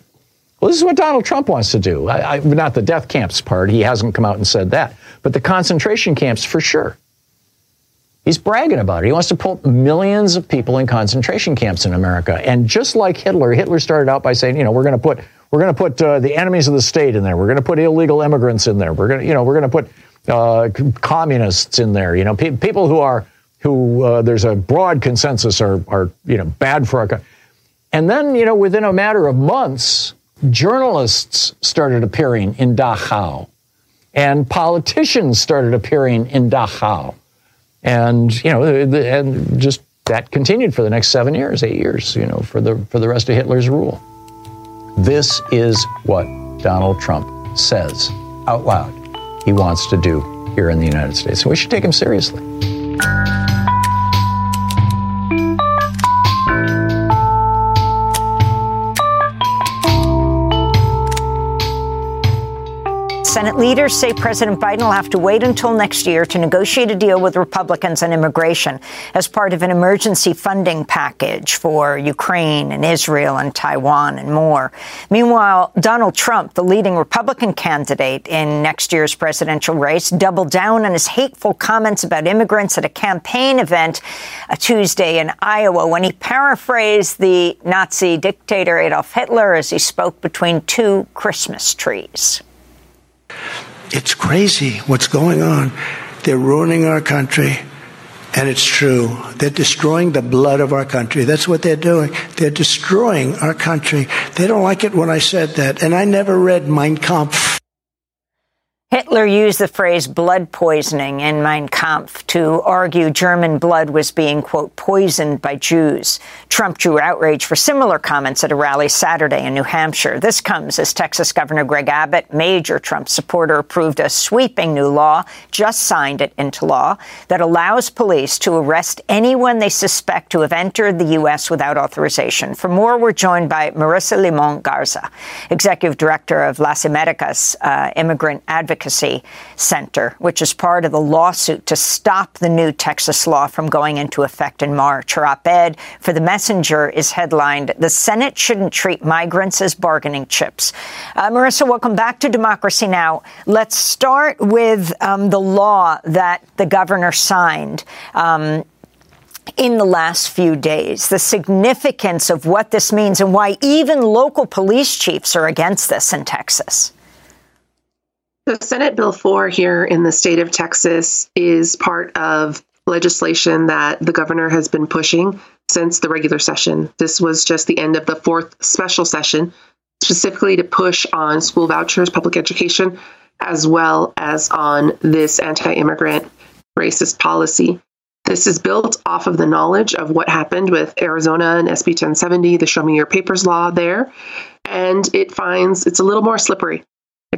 Well, this is what Donald Trump wants to do. I, I, not the death camps part; he hasn't come out and said that, but the concentration camps for sure. He's bragging about it. He wants to put millions of people in concentration camps in America. And just like Hitler, Hitler started out by saying, you know, we're going to put we're going to put uh, the enemies of the state in there. We're going to put illegal immigrants in there. We're going to, you know, we're going to put uh, communists in there. You know, pe- people who are who uh, there's a broad consensus are are you know bad for our. Country. And then you know within a matter of months, journalists started appearing in Dachau, and politicians started appearing in Dachau, and you know, and just that continued for the next seven years, eight years. You know, for the for the rest of Hitler's rule. This is what Donald Trump says out loud he wants to do here in the United States. And we should take him seriously. Senate leaders say President Biden will have to wait until next year to negotiate a deal with Republicans on immigration as part of an emergency funding package for Ukraine and Israel and Taiwan and more. Meanwhile, Donald Trump, the leading Republican candidate in next year's presidential race, doubled down on his hateful comments about immigrants at a campaign event a Tuesday in Iowa when he paraphrased the Nazi dictator Adolf Hitler as he spoke between two Christmas trees. It's crazy what's going on. They're ruining our country. And it's true. They're destroying the blood of our country. That's what they're doing. They're destroying our country. They don't like it when I said that. And I never read Mein Kampf. Hitler used the phrase blood poisoning in Mein Kampf to argue German blood was being, quote, poisoned by Jews. Trump drew outrage for similar comments at a rally Saturday in New Hampshire. This comes as Texas Governor Greg Abbott, major Trump supporter, approved a sweeping new law, just signed it into law, that allows police to arrest anyone they suspect to have entered the U.S. without authorization. For more, we're joined by Marisa Limon Garza, executive director of Las Americas uh, Immigrant Advocacy Advocacy Center, which is part of the lawsuit to stop the new Texas law from going into effect in March. Her op ed for The Messenger is headlined The Senate Shouldn't Treat Migrants as Bargaining Chips. Uh, Marisa, welcome back to Democracy Now! Let's start with um, the law that the governor signed. Um, in the last few days, the significance of what this means and why even local police chiefs are against this in Texas. So, Senate Bill 4 here in the state of Texas is part of legislation that the governor has been pushing since the regular session. This was just the end of the fourth special session, specifically to push on school vouchers, public education, as well as on this anti immigrant racist policy. This is built off of the knowledge of what happened with Arizona and SB 1070, the Show Me Your Papers law there. And it finds it's a little more slippery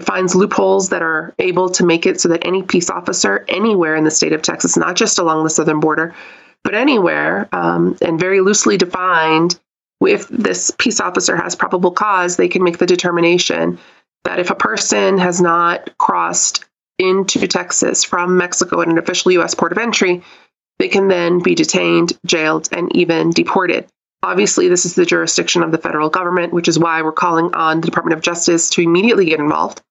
it finds loopholes that are able to make it so that any peace officer anywhere in the state of Texas, not just along the southern border, but anywhere, um, and very loosely defined, if this peace officer has probable cause, they can make the determination that if a person has not crossed into Texas from Mexico at an official U.S. port of entry, they can then be detained, jailed, and even deported. Obviously, this is the jurisdiction of the federal government, which is why we're calling on the Department of Justice to immediately get involved.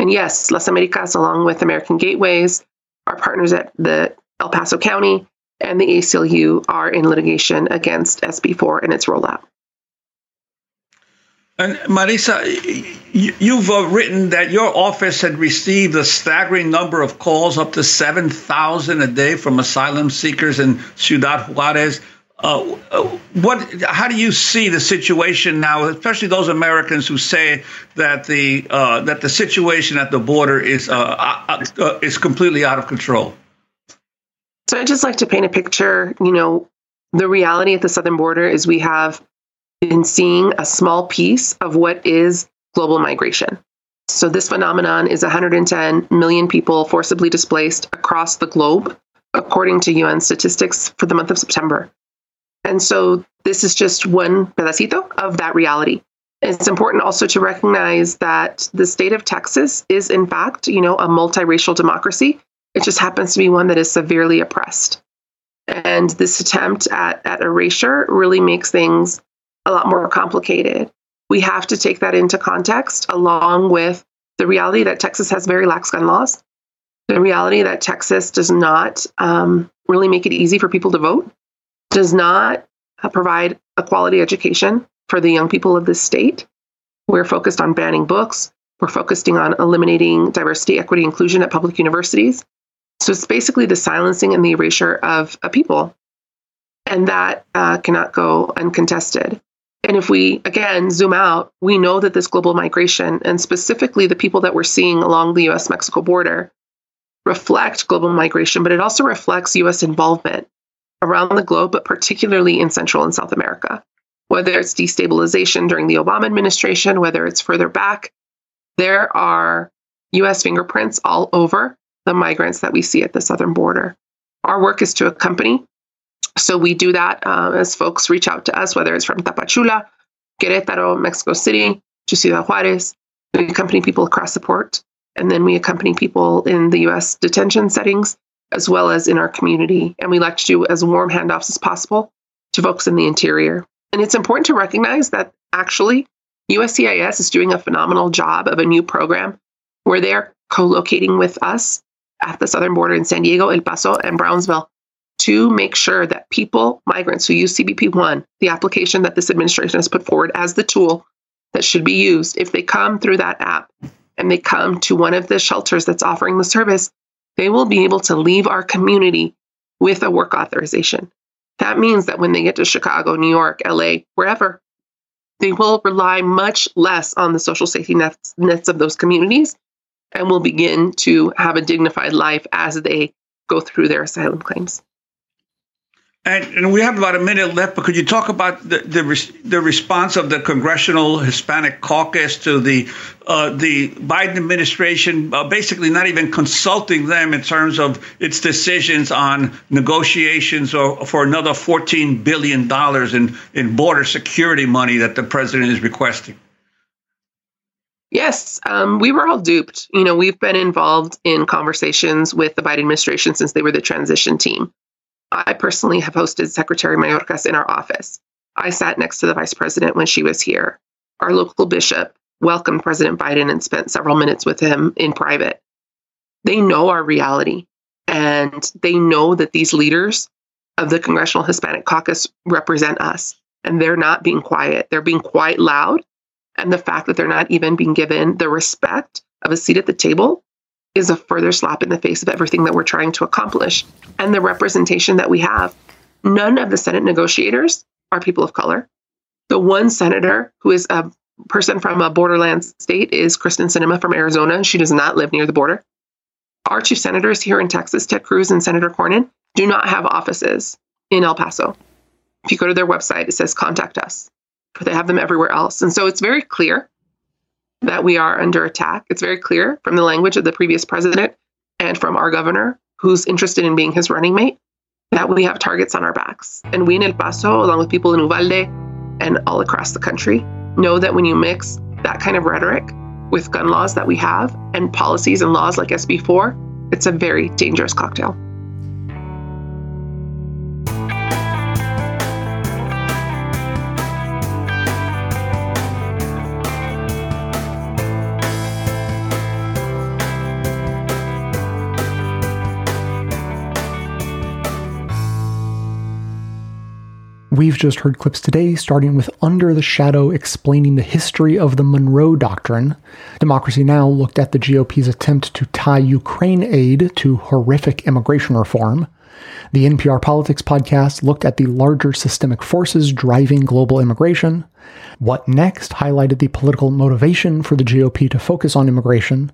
And yes, Las Americas, along with American Gateways, our partners at the El Paso County and the ACLU are in litigation against SB4 and its rollout. And Marisa, you've uh, written that your office had received a staggering number of calls, up to 7,000 a day from asylum seekers in Ciudad Juarez. Uh, what? How do you see the situation now, especially those Americans who say that the uh, that the situation at the border is uh, uh, uh is completely out of control? So I'd just like to paint a picture. You know, the reality at the southern border is we have been seeing a small piece of what is global migration. So this phenomenon is 110 million people forcibly displaced across the globe, according to UN statistics for the month of September. And so this is just one pedacito of that reality. It's important also to recognize that the state of Texas is, in fact, you know, a multiracial democracy. It just happens to be one that is severely oppressed. And this attempt at, at erasure really makes things a lot more complicated. We have to take that into context along with the reality that Texas has very lax gun laws, the reality that Texas does not um, really make it easy for people to vote, does not provide a quality education for the young people of this state. We're focused on banning books. We're focusing on eliminating diversity, equity, inclusion at public universities. So it's basically the silencing and the erasure of a people. And that uh, cannot go uncontested. And if we, again, zoom out, we know that this global migration, and specifically the people that we're seeing along the US Mexico border, reflect global migration, but it also reflects US involvement around the globe, but particularly in Central and South America. Whether it's destabilization during the Obama administration, whether it's further back, there are US fingerprints all over the migrants that we see at the southern border. Our work is to accompany so we do that uh, as folks reach out to us, whether it's from Tapachula, Querétaro, Mexico City, to Ciudad Juarez. We accompany people across the port, and then we accompany people in the U.S. detention settings as well as in our community. And we like to do as warm handoffs as possible to folks in the interior. And it's important to recognize that actually USCIS is doing a phenomenal job of a new program where they're co locating with us at the southern border in San Diego, El Paso, and Brownsville to make sure that people, migrants who use CBP One, the application that this administration has put forward as the tool that should be used, if they come through that app and they come to one of the shelters that's offering the service, they will be able to leave our community with a work authorization. That means that when they get to Chicago, New York, LA, wherever, they will rely much less on the social safety nets, nets of those communities and will begin to have a dignified life as they go through their asylum claims. And, and, we have about a minute left, but could you talk about the the, the response of the Congressional Hispanic Caucus to the uh, the Biden administration, uh, basically not even consulting them in terms of its decisions on negotiations or for another fourteen billion dollars in in border security money that the president is requesting? Yes, um, we were all duped. You know, we've been involved in conversations with the Biden administration since they were the transition team. I personally have hosted Secretary Mayorkas in our office. I sat next to the vice president when she was here. Our local bishop welcomed President Biden and spent several minutes with him in private. They know our reality and they know that these leaders of the Congressional Hispanic Caucus represent us and they're not being quiet. They're being quite loud. And the fact that they're not even being given the respect of a seat at the table is a further slap in the face of everything that we're trying to accomplish and the representation that we have. None of the Senate negotiators are people of color. The one senator who is a person from a borderland state is Kyrsten Sinema from Arizona. She does not live near the border. Our two senators here in Texas, Ted Cruz and Senator Cornyn, do not have offices in El Paso. If you go to their website, it says contact us, but they have them everywhere else. And so it's very clear that we are under attack. It's very clear from the language of the previous president and from our governor, who's interested in being his running mate, that we have targets on our backs. And we in El Paso, along with people in Uvalde and all across the country, know that when you mix that kind of rhetoric with gun laws that we have and policies and laws like SB 4, it's a very dangerous cocktail. We've just heard clips today, starting with Under the Shadow explaining the history of the Monroe Doctrine. Democracy Now! looked at the GOP's attempt to tie Ukraine aid to horrific immigration reform. The NPR Politics podcast looked at the larger systemic forces driving global immigration. What Next highlighted the political motivation for the GOP to focus on immigration.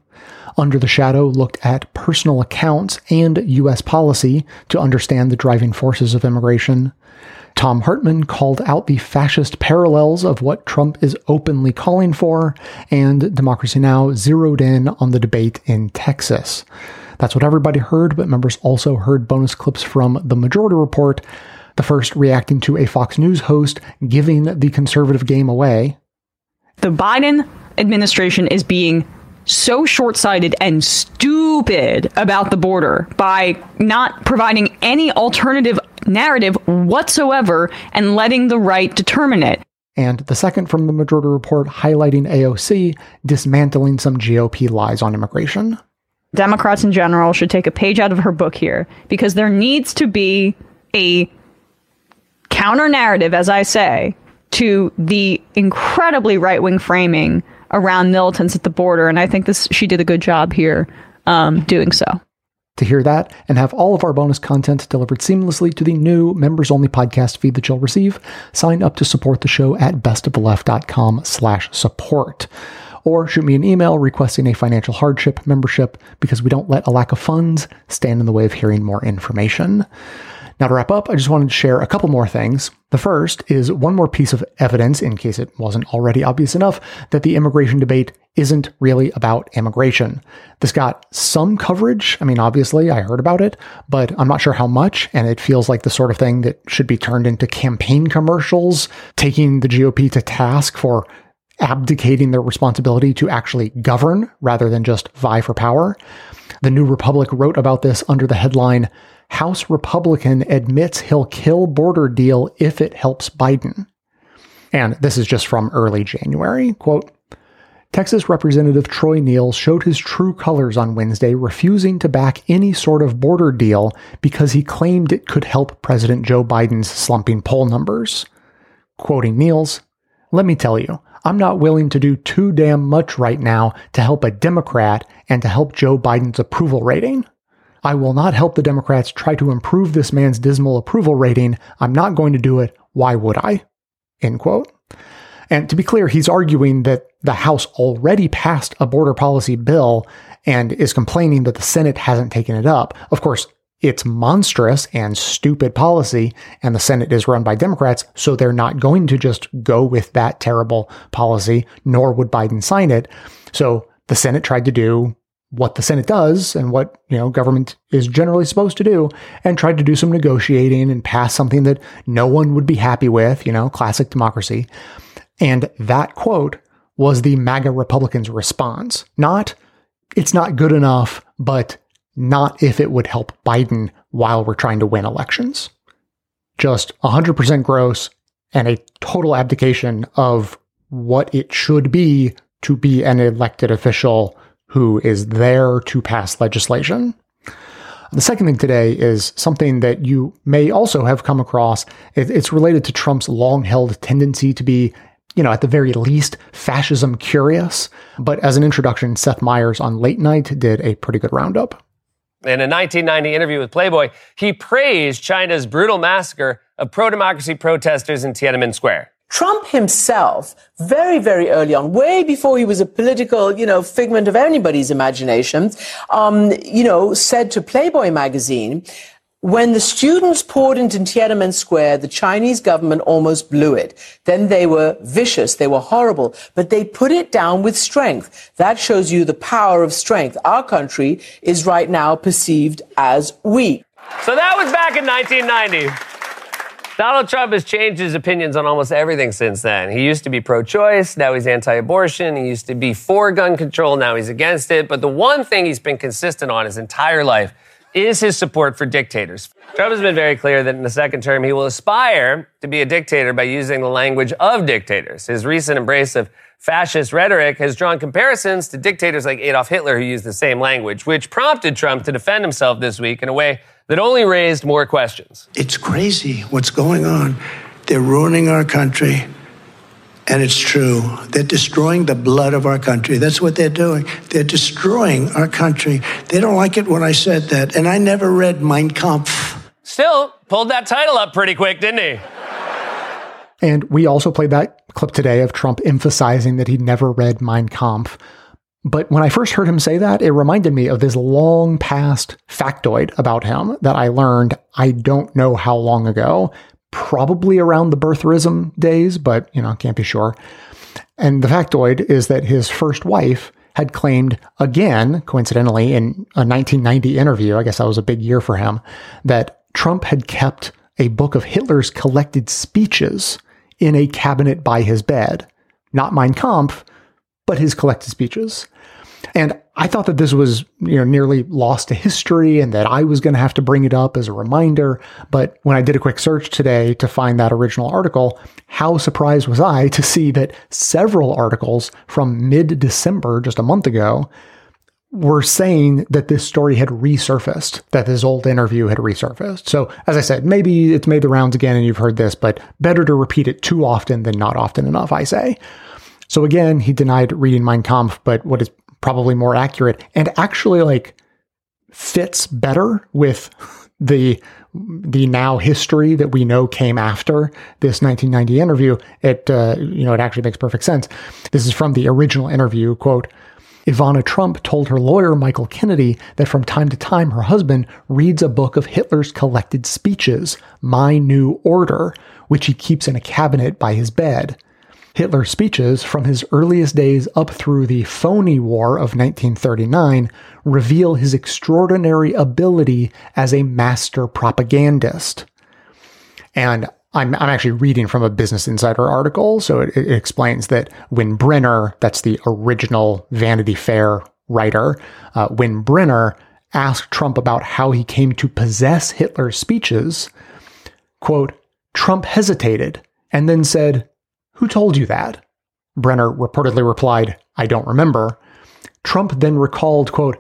Under the Shadow looked at personal accounts and U.S. policy to understand the driving forces of immigration. Thom Hartmann called out the fascist parallels of what Trump is openly calling for, and Democracy Now! zeroed in on the debate in Texas. That's what everybody heard, but members also heard bonus clips from the Majority Report, the first reacting to a Fox News host giving the conservative game away. The Biden administration is being so short sighted and stupid about the border by not providing any alternative narrative whatsoever and letting the right determine it. And the second from the Majority Report highlighting AOC dismantling some GOP lies on immigration. Democrats in general should take a page out of her book here because there needs to be a counter narrative, as I say, to the incredibly right wing framing around militants at the border. And I think this she did a good job here um, doing so. To hear that and have all of our bonus content delivered seamlessly to the new members only podcast feed that you'll receive, sign up to support the show at bestoftheleft.com slash support or shoot me an email requesting a financial hardship membership because we don't let a lack of funds stand in the way of hearing more information. Now, to wrap up, I just wanted to share a couple more things. The first is one more piece of evidence, in case it wasn't already obvious enough, that the immigration debate isn't really about immigration. This got some coverage. I mean, obviously, I heard about it, but I'm not sure how much, and it feels like the sort of thing that should be turned into campaign commercials, taking the GOP to task for abdicating their responsibility to actually govern rather than just vie for power. The New Republic wrote about this under the headline House Republican admits he'll kill border deal if it helps Biden. And this is just from early January. Quote, Texas Representative Troy Nehls showed his true colors on Wednesday, refusing to back any sort of border deal because he claimed it could help President Joe Biden's slumping poll numbers. Quoting Nehls, let me tell you, I'm not willing to do too damn much right now to help a Democrat and to help Joe Biden's approval rating. I will not help the Democrats try to improve this man's dismal approval rating. I'm not going to do it. Why would I? End quote. And to be clear, he's arguing that the House already passed a border policy bill and is complaining that the Senate hasn't taken it up. Of course, it's monstrous and stupid policy, and the Senate is run by Democrats, so they're not going to just go with that terrible policy, nor would Biden sign it. So the Senate tried to do what the Senate does and what, you know, government is generally supposed to do and tried to do some negotiating and pass something that no one would be happy with, you know, classic democracy. And that quote was the MAGA Republicans' response. Not, it's not good enough, but not if it would help Biden while we're trying to win elections. Just 100% gross and a total abdication of what it should be to be an elected official who is there to pass legislation. The second thing today is something that you may also have come across. It's related to Trump's long held tendency to be, you know, at the very least, fascism curious. But as an introduction, Seth Meyers on Late Night did a pretty good roundup. In a 1990 interview with Playboy, he praised China's brutal massacre of pro democracy protesters in Tiananmen Square. Trump himself, very, very early on, way before he was a political, you know, figment of anybody's imagination, um, you know, said to Playboy magazine, when the students poured into Tiananmen Square, the Chinese government almost blew it. Then they were vicious, they were horrible, but they put it down with strength. That shows you the power of strength. Our country is right now perceived as weak. So that was back in 1990. Donald Trump has changed his opinions on almost everything since then. He used to be pro choice, now he's anti abortion. He used to be for gun control, now he's against it. But the one thing he's been consistent on his entire life is his support for dictators. Trump has been very clear that in the second term, he will aspire to be a dictator by using the language of dictators. His recent embrace of fascist rhetoric has drawn comparisons to dictators like Adolf Hitler who used the same language, which prompted Trump to defend himself this week in a way that only raised more questions. It's crazy what's going on. They're ruining our country. And it's true. They're destroying the blood of our country. That's what they're doing. They're destroying our country. They don't like it when I said that. And I never read Mein Kampf. Still pulled that title up pretty quick, didn't he? And we also played that clip today of Trump emphasizing that he'd never read Mein Kampf. But when I first heard him say that, it reminded me of this long past factoid about him that I learned I don't know how long ago, probably around the birtherism days, but you know, can't be sure. And the factoid is that his first wife had claimed again, coincidentally, in a 1990 interview, I guess that was a big year for him, that Trump had kept a book of Hitler's collected speeches in a cabinet by his bed. Not Mein Kampf, but his collected speeches. And I thought that this was, you know, nearly lost to history and that I was going to have to bring it up as a reminder. But when I did a quick search today to find that original article, how surprised was I to see that several articles from mid December, just a month ago, were saying that this story had resurfaced, that this old interview had resurfaced. So, as I said, maybe it's made the rounds again and you've heard this, but better to repeat it too often than not often enough, I say. So, again, he denied reading Mein Kampf, but what is probably more accurate and actually like fits better with the the now history that we know came after this 1990 interview it uh, you know it actually makes perfect sense this is from the original interview quote Ivana Trump told her lawyer, Michael Kennedy, that from time to time her husband reads a book of Hitler's collected speeches, My New Order, which he keeps in a cabinet by his bed. Hitler's speeches from his earliest days up through the phony war of 1939 reveal his extraordinary ability as a master propagandist. And I'm, I'm actually reading from a Business Insider article, so it, it explains that when Brenner, that's the original Vanity Fair writer, uh, when Brenner asked Trump about how he came to possess Hitler's speeches, quote, Trump hesitated and then said, who told you that? Brenner reportedly replied, I don't remember. Trump then recalled, quote,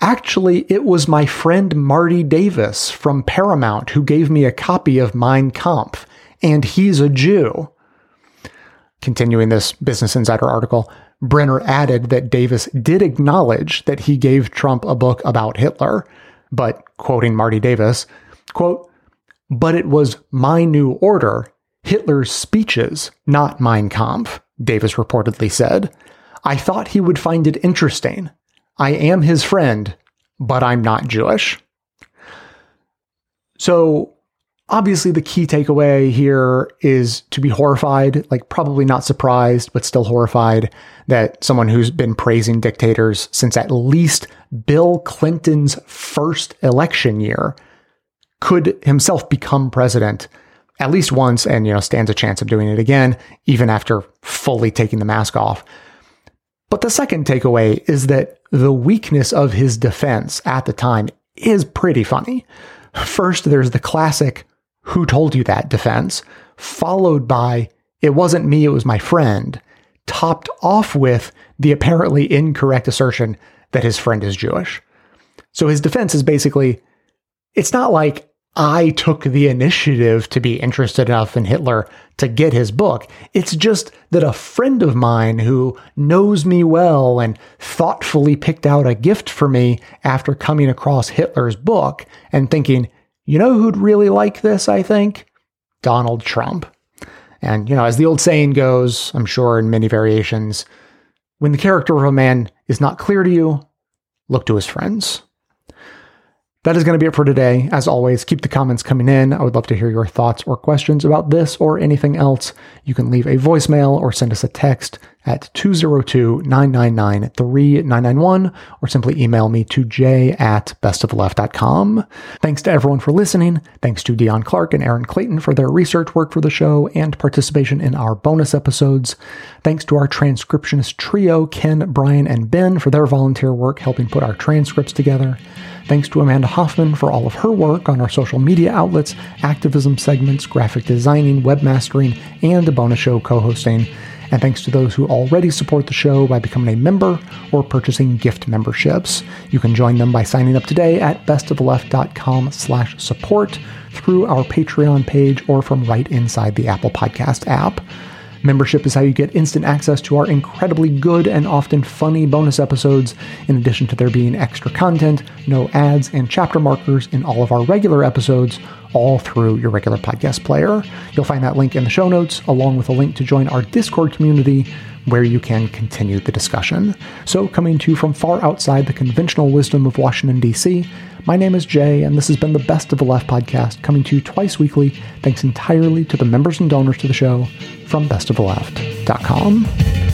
Actually, it was my friend Marty Davis from Paramount who gave me a copy of Mein Kampf, and he's a Jew. Continuing this Business Insider article, Brenner added that Davis did acknowledge that he gave Trump a book about Hitler, but quoting Marty Davis, quote, but it was my new order Hitler's speeches, not Mein Kampf, Davis reportedly said. I thought he would find it interesting. I am his friend, but I'm not Jewish. So, obviously, the key takeaway here is to be horrified, like probably not surprised, but still horrified that someone who's been praising dictators since at least Bill Clinton's first election year could himself become president at least once and you know stands a chance of doing it again even after fully taking the mask off. But the second takeaway is that the weakness of his defense at the time is pretty funny. First there's the classic who told you that defense, followed by it wasn't me, it was my friend, topped off with the apparently incorrect assertion that his friend is Jewish. So his defense is basically it's not like I took the initiative to be interested enough in Hitler to get his book. It's just that a friend of mine who knows me well and thoughtfully picked out a gift for me after coming across Hitler's book and thinking, you know who'd really like this, I think? Donald Trump. And, you know, as the old saying goes, I'm sure in many variations, when the character of a man is not clear to you, look to his friends. That is going to be it for today. As always, keep the comments coming in. I would love to hear your thoughts or questions about this or anything else. You can leave a voicemail or send us a text at 202-999-3991 or simply email me to j at bestoftheleft.com. Thanks to everyone for listening. Thanks to Deon Clark and Erin Clayton for their research work for the show and participation in our bonus episodes. Thanks to our transcriptionist trio, Ken, Brian, and Ben for their volunteer work helping put our transcripts together. Thanks to Amanda Hoffman for all of her work on our social media outlets, activism segments, graphic designing, webmastering, and a bonus show co-hosting. And thanks to those who already support the show by becoming a member or purchasing gift memberships. You can join them by signing up today at bestoftheleft.com slash support through our Patreon page or from right inside the Apple Podcast app. Membership is how you get instant access to our incredibly good and often funny bonus episodes, in addition to there being extra content, no ads, and chapter markers in all of our regular episodes, all through your regular podcast player. You'll find that link in the show notes, along with a link to join our Discord community where you can continue the discussion. So, coming to you from far outside the conventional wisdom of Washington, D.C., my name is Jay, and this has been the Best of the Left podcast, coming to you twice weekly, thanks entirely to the members and donors to the show from bestoftheleft.com.